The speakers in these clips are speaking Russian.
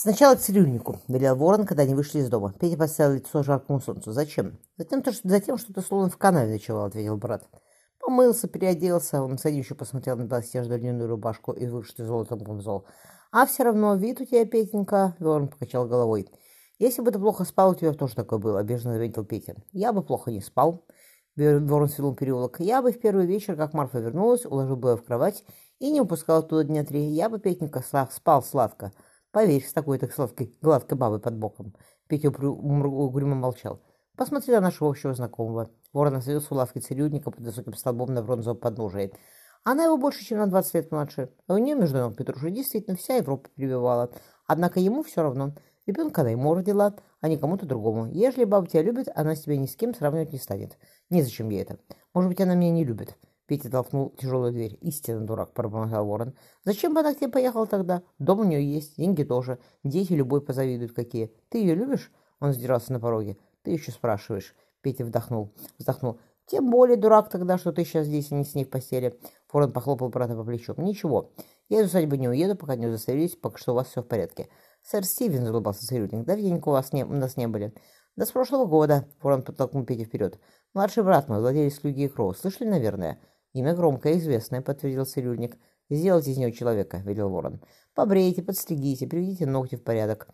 Сначала цирюльнику, велел ворон, когда они вышли из дома. Петя поставил лицо жаркому солнцу. Зачем? Затем, то, что, затем что ты словно в канаве ночевал, ответил брат. Помылся, переоделся, он садище посмотрел на белоснежную длинную рубашку и вышитый золотом камзол. А все равно вид у тебя, Петенька, ворон покачал головой. Если бы ты плохо спал, у тебя тоже такое было, обиженно заметил Петя. Я бы плохо не спал. Ворон свернул переулок. Я бы в первый вечер, как Марфа вернулась, уложил бы ее в кровать и не упускал оттуда дня три. Я бы, Петенька, спал сладко. Поверь, с такой-то сладкой, гладкой бабой под боком. Петя угрюмо молчал. Посмотри на нашего общего знакомого. Ворон остановился у лавки цирюльника под высоким столбом на бронзовом подножии. Она его больше, чем на 20 лет младше. А у нее, между ног Петруши, действительно вся Европа перебивала. Однако ему все равно. Ребенка она ему родила, а не кому-то другому. Ежели баба тебя любит, она с тебя ни с кем сравнивать не станет. Незачем ей это. Может быть, она меня не любит. Петя толкнул тяжелую дверь. «Истинно дурак», — пробормотал Ворон. «Зачем бы она к тебе поехала тогда? Дом у нее есть, деньги тоже. Дети любой позавидуют какие. Ты ее любишь?» Он сдирался на пороге. «Ты еще спрашиваешь». Петя вдохнул. Вздохнул. «Тем более дурак тогда, что ты сейчас здесь, а не с ней в постели». Ворон похлопал брата по плечу. «Ничего. Я из усадьбы не уеду, пока не удостоверюсь, пока что у вас все в порядке». «Сэр Стивен», — залыбался цирюльник, — «давненько у вас не, у нас не были». «Да с прошлого года», — Ворон подтолкнул Петю вперед. «Младший брат мой, владелец Люги и Кроу. Слышали, наверное?» «Имя громкое, известное», — подтвердил цирюльник. «Сделайте из него человека», — велел ворон. «Побрейте, подстригите, приведите ногти в порядок».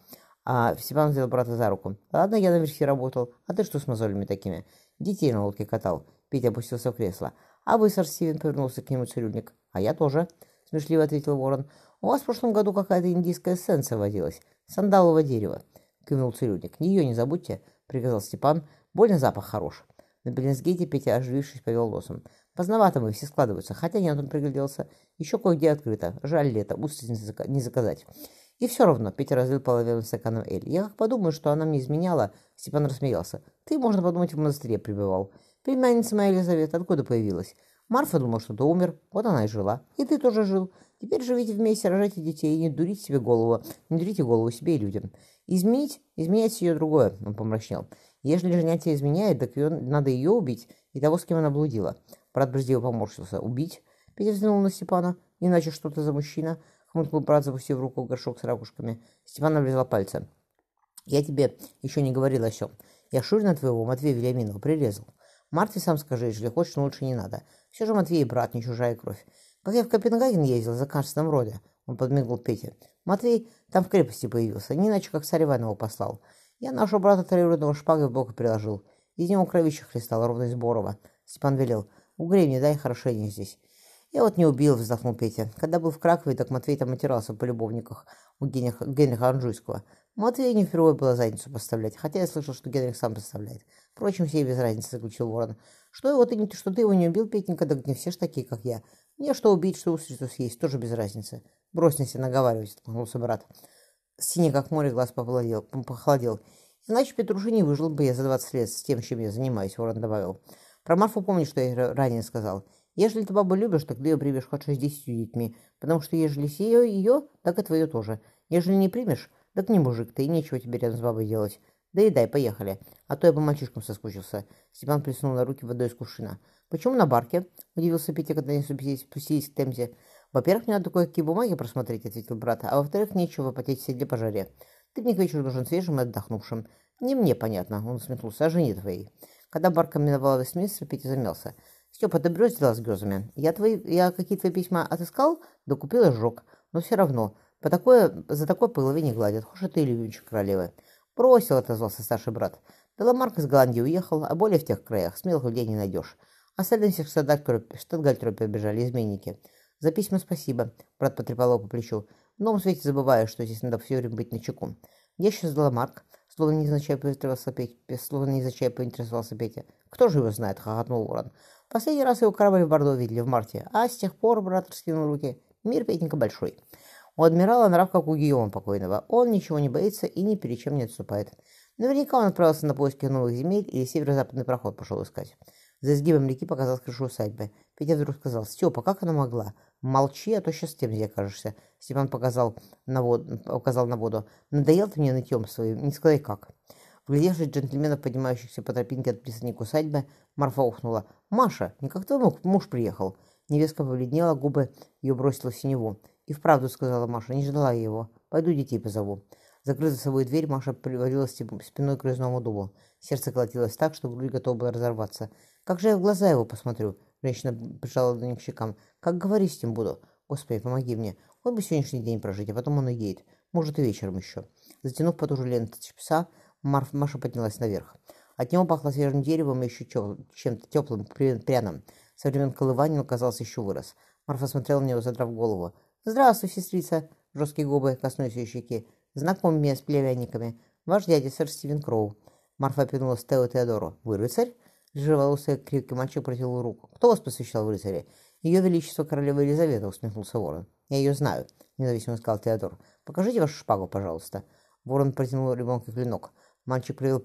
А Степан взял брата за руку. «Ладно, я на верхе работал. А ты что с мозолями такими?» «Детей на лодке катал». Петя опустился в кресло. «А вы, сэр Стивен?» — повернулся к нему цирюльник. «А я тоже», — смешливо ответил ворон. «У вас в прошлом году какая-то индийская эссенция водилась. Сандалового дерева», — кивнул цирюльник. «Ее не забудьте», — приказал Степан. «Больно запах хорош». На Беленсгейте Петя, оживившись, повел носом. Поздновато мы все складываются, хотя нет, он пригляделся. Еще кое-где открыто. Жаль лето, устриц не заказать. И все равно, Петя разлил половину стакана Эль. Я как подумаю, что она мне изменяла, Степан рассмеялся. Ты, можно подумать, в монастыре пребывал. Племянница моя Елизавета откуда появилась? Марфа думала, что ты умер, вот она и жила. И ты тоже жил. Теперь живите вместе, рожайте детей, и не дурите себе голову. Не дурите голову себе и людям. Изменить? Изменять ее другое, он помрачнел. Ежели женя тебя изменяет, так ее, надо ее убить и того, с кем она блудила. Брат брезгливо поморщился. «Убить?» Петя взглянул на Степана. «Иначе что то за мужчина?» Хмыкнул брат, запустив руку в горшок с ракушками. Степан облизал пальцы. «Я тебе еще не говорил о сём. Я Шурина твоего, Матвея Вильяминова, прирезал. Марте сам скажи, если хочешь, но лучше не надо. Все же Матвей брат, не чужая кровь. Как я в Копенгаген ездил за качественным роде, он подмигнул Пете. Матвей там в крепости появился, не иначе, как царь Иван его послал. Я нашего брата троюродного шпагой в бок приложил. Из него кровища хлестал, ровно из Борова. Степан велел. Угрей мне дай хорошенько здесь. Я вот не убил, вздохнул Петя. Когда был в Кракове, так Матвей там отирался по любовниках у Генриха, Генриха Анжуйского. Матвей не впервые было задницу поставлять, хотя я слышал, что Генрих сам поставляет. Впрочем, все без разницы, заключил Ворон. Что его ты, что ты его не убил, Петенька, так не все ж такие, как я. Мне что убить, что устрицу съесть, тоже без разницы. Брось на себя наговаривать, отмахнулся брат. Синий, как море, глаз похолодел. похолодел. Иначе Петруши не выжил бы я за двадцать лет с тем, чем я занимаюсь, Ворон добавил. Про Марфу помни, что я ранее сказал. Ежели ты бабу любишь, так ты ее примешь хоть с десятью детьми, потому что ежели ее, ее, так и твое тоже. Ежели не примешь, так не мужик ты, и нечего тебе рядом с бабой делать. Да и дай, поехали. А то я по мальчишкам соскучился. Степан плеснул на руки водой из кувшина. Почему на барке? Удивился Петя, когда они спустились к Темзе. Во-первых, мне надо кое-какие бумаги просмотреть, ответил брат. А во-вторых, нечего потеть в седле пожаре. Ты мне к вечеру нужен свежим и отдохнувшим. Не мне, понятно, он усмехнулся, а жене твоей. Когда Барка миновала Вестминстер, Петя замялся. «Степа, ты брось дела с грезами. Я, твои, я какие твои письма отыскал, да купил и сжег. Но все равно, по такое, за такое по голове не гладят. Хуже ты, любимчик королевы». «Бросил», — отозвался старший брат. Деламарк из Голландии уехал, а более в тех краях смелых людей не найдешь. Остальные всех штатгальтеру побежали, изменники. За письма спасибо, брат потрепал по плечу. В новом свете забываю, что здесь надо все время быть начеку. Где сейчас Деламарк? Словно незначай поинтересовался Петя. Словно незначай поинтересовался Петя. Кто же его знает, хохотнул Ворон. Последний раз его корабль в Бордо видели в марте, а с тех пор брат раскинул руки. Мир Петенька большой. У адмирала нрав, как у Гийома покойного. Он ничего не боится и ни перед чем не отступает. Наверняка он отправился на поиски новых земель или северо-западный проход пошел искать. За изгибом реки показалась крыша усадьбы. Петя вдруг сказал, «Степа, как она могла? Молчи, а то сейчас тем где окажешься». Степан показал на воду, указал на воду. «Надоел ты мне нытьем своим, не сказай как». Вглядевшись джентльменов, поднимающихся по тропинке от пристани к усадьбе, Марфа ухнула. «Маша, не как твой муж приехал?» Невестка побледнела, губы ее бросила в синеву. «И вправду», — сказала Маша, — «не ждала его. Пойду детей позову». Закрыв за собой дверь, Маша привалилась спиной к грязному дубу. Сердце колотилось так, что грудь готова была разорваться. «Как же я в глаза его посмотрю?» Женщина прижала ладонь к щекам. «Как говорить с ним буду? Господи, помоги мне. Вот бы сегодняшний день прожить, а потом он уедет. Может, и вечером еще». Затянув потуже ленту часа, Маша поднялась наверх. От него пахло свежим деревом и еще чем-то теплым, пряным. Со времен колывания он, казалось, еще вырос. Марфа смотрела на него, задрав голову. «Здравствуй, сестрица!» Жесткие губы коснулись ее щеки. «Знакомь меня с племянниками. Ваш дядя, сэр Стивен Кроу». Марфа опинулась Тео Теодору. «Вы рыцарь?» Рыжеволосый крепкий мальчик протянул руку. «Кто вас посвящал в рыцаре?» «Ее Величество Королева Елизавета», — усмехнулся Ворон. «Я ее знаю», — независимо сказал Теодор. «Покажите вашу шпагу, пожалуйста». Ворон протянул ребенку клинок. Мальчик провел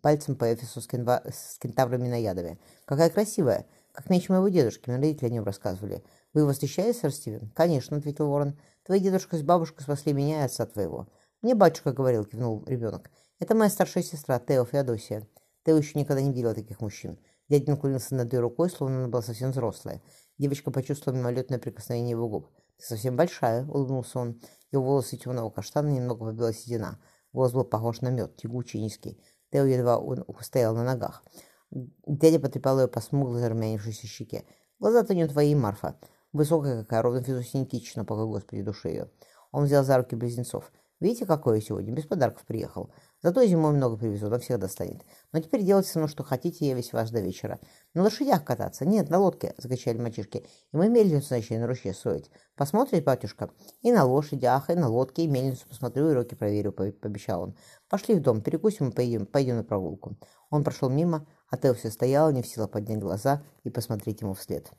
пальцем по Эфису с, кенва... с кентаврами наядами. «Какая красивая! Как меч моего дедушки, мне родители о нем рассказывали. Вы его встречали, сэр Стивен?» «Конечно», — ответил Ворон. «Твои дедушка с бабушкой спасли меня и отца твоего». «Мне батюшка говорил», — кивнул ребенок. «Это моя старшая сестра, Тео Феодосия. Тео еще никогда не видела таких мужчин». Дядя наклонился над ее рукой, словно она была совсем взрослая. Девочка почувствовала мимолетное прикосновение его губ. «Ты совсем большая», — улыбнулся он. Его волосы темного каштана немного побила седина. Голос был похож на мед, тягучий, низкий. Тео едва устоял на ногах. Дядя потрепал ее по смуглой зарумянившейся щеке. «Глаза-то не твои, Марфа. Высокая какая, ровно физусинетична, пока Господи души ее». Он взял за руки близнецов. «Видите, какой я сегодня? Без подарков приехал. Зато зимой много привезу, вам всех достанет. Но теперь делайте со мной что хотите, я весь вас до вечера. На лошадях кататься? Нет, на лодке, — закачали мальчишки. И мы мельницу начали на ручье строить. Посмотрите, батюшка? И на лошадях, и на лодке, и мельницу посмотрю, и руки проверю, — пообещал он. Пошли в дом, перекусим и пойдем, пойдем на прогулку. Он прошел мимо, а Тео все стоял, не в силах поднять глаза и посмотреть ему вслед.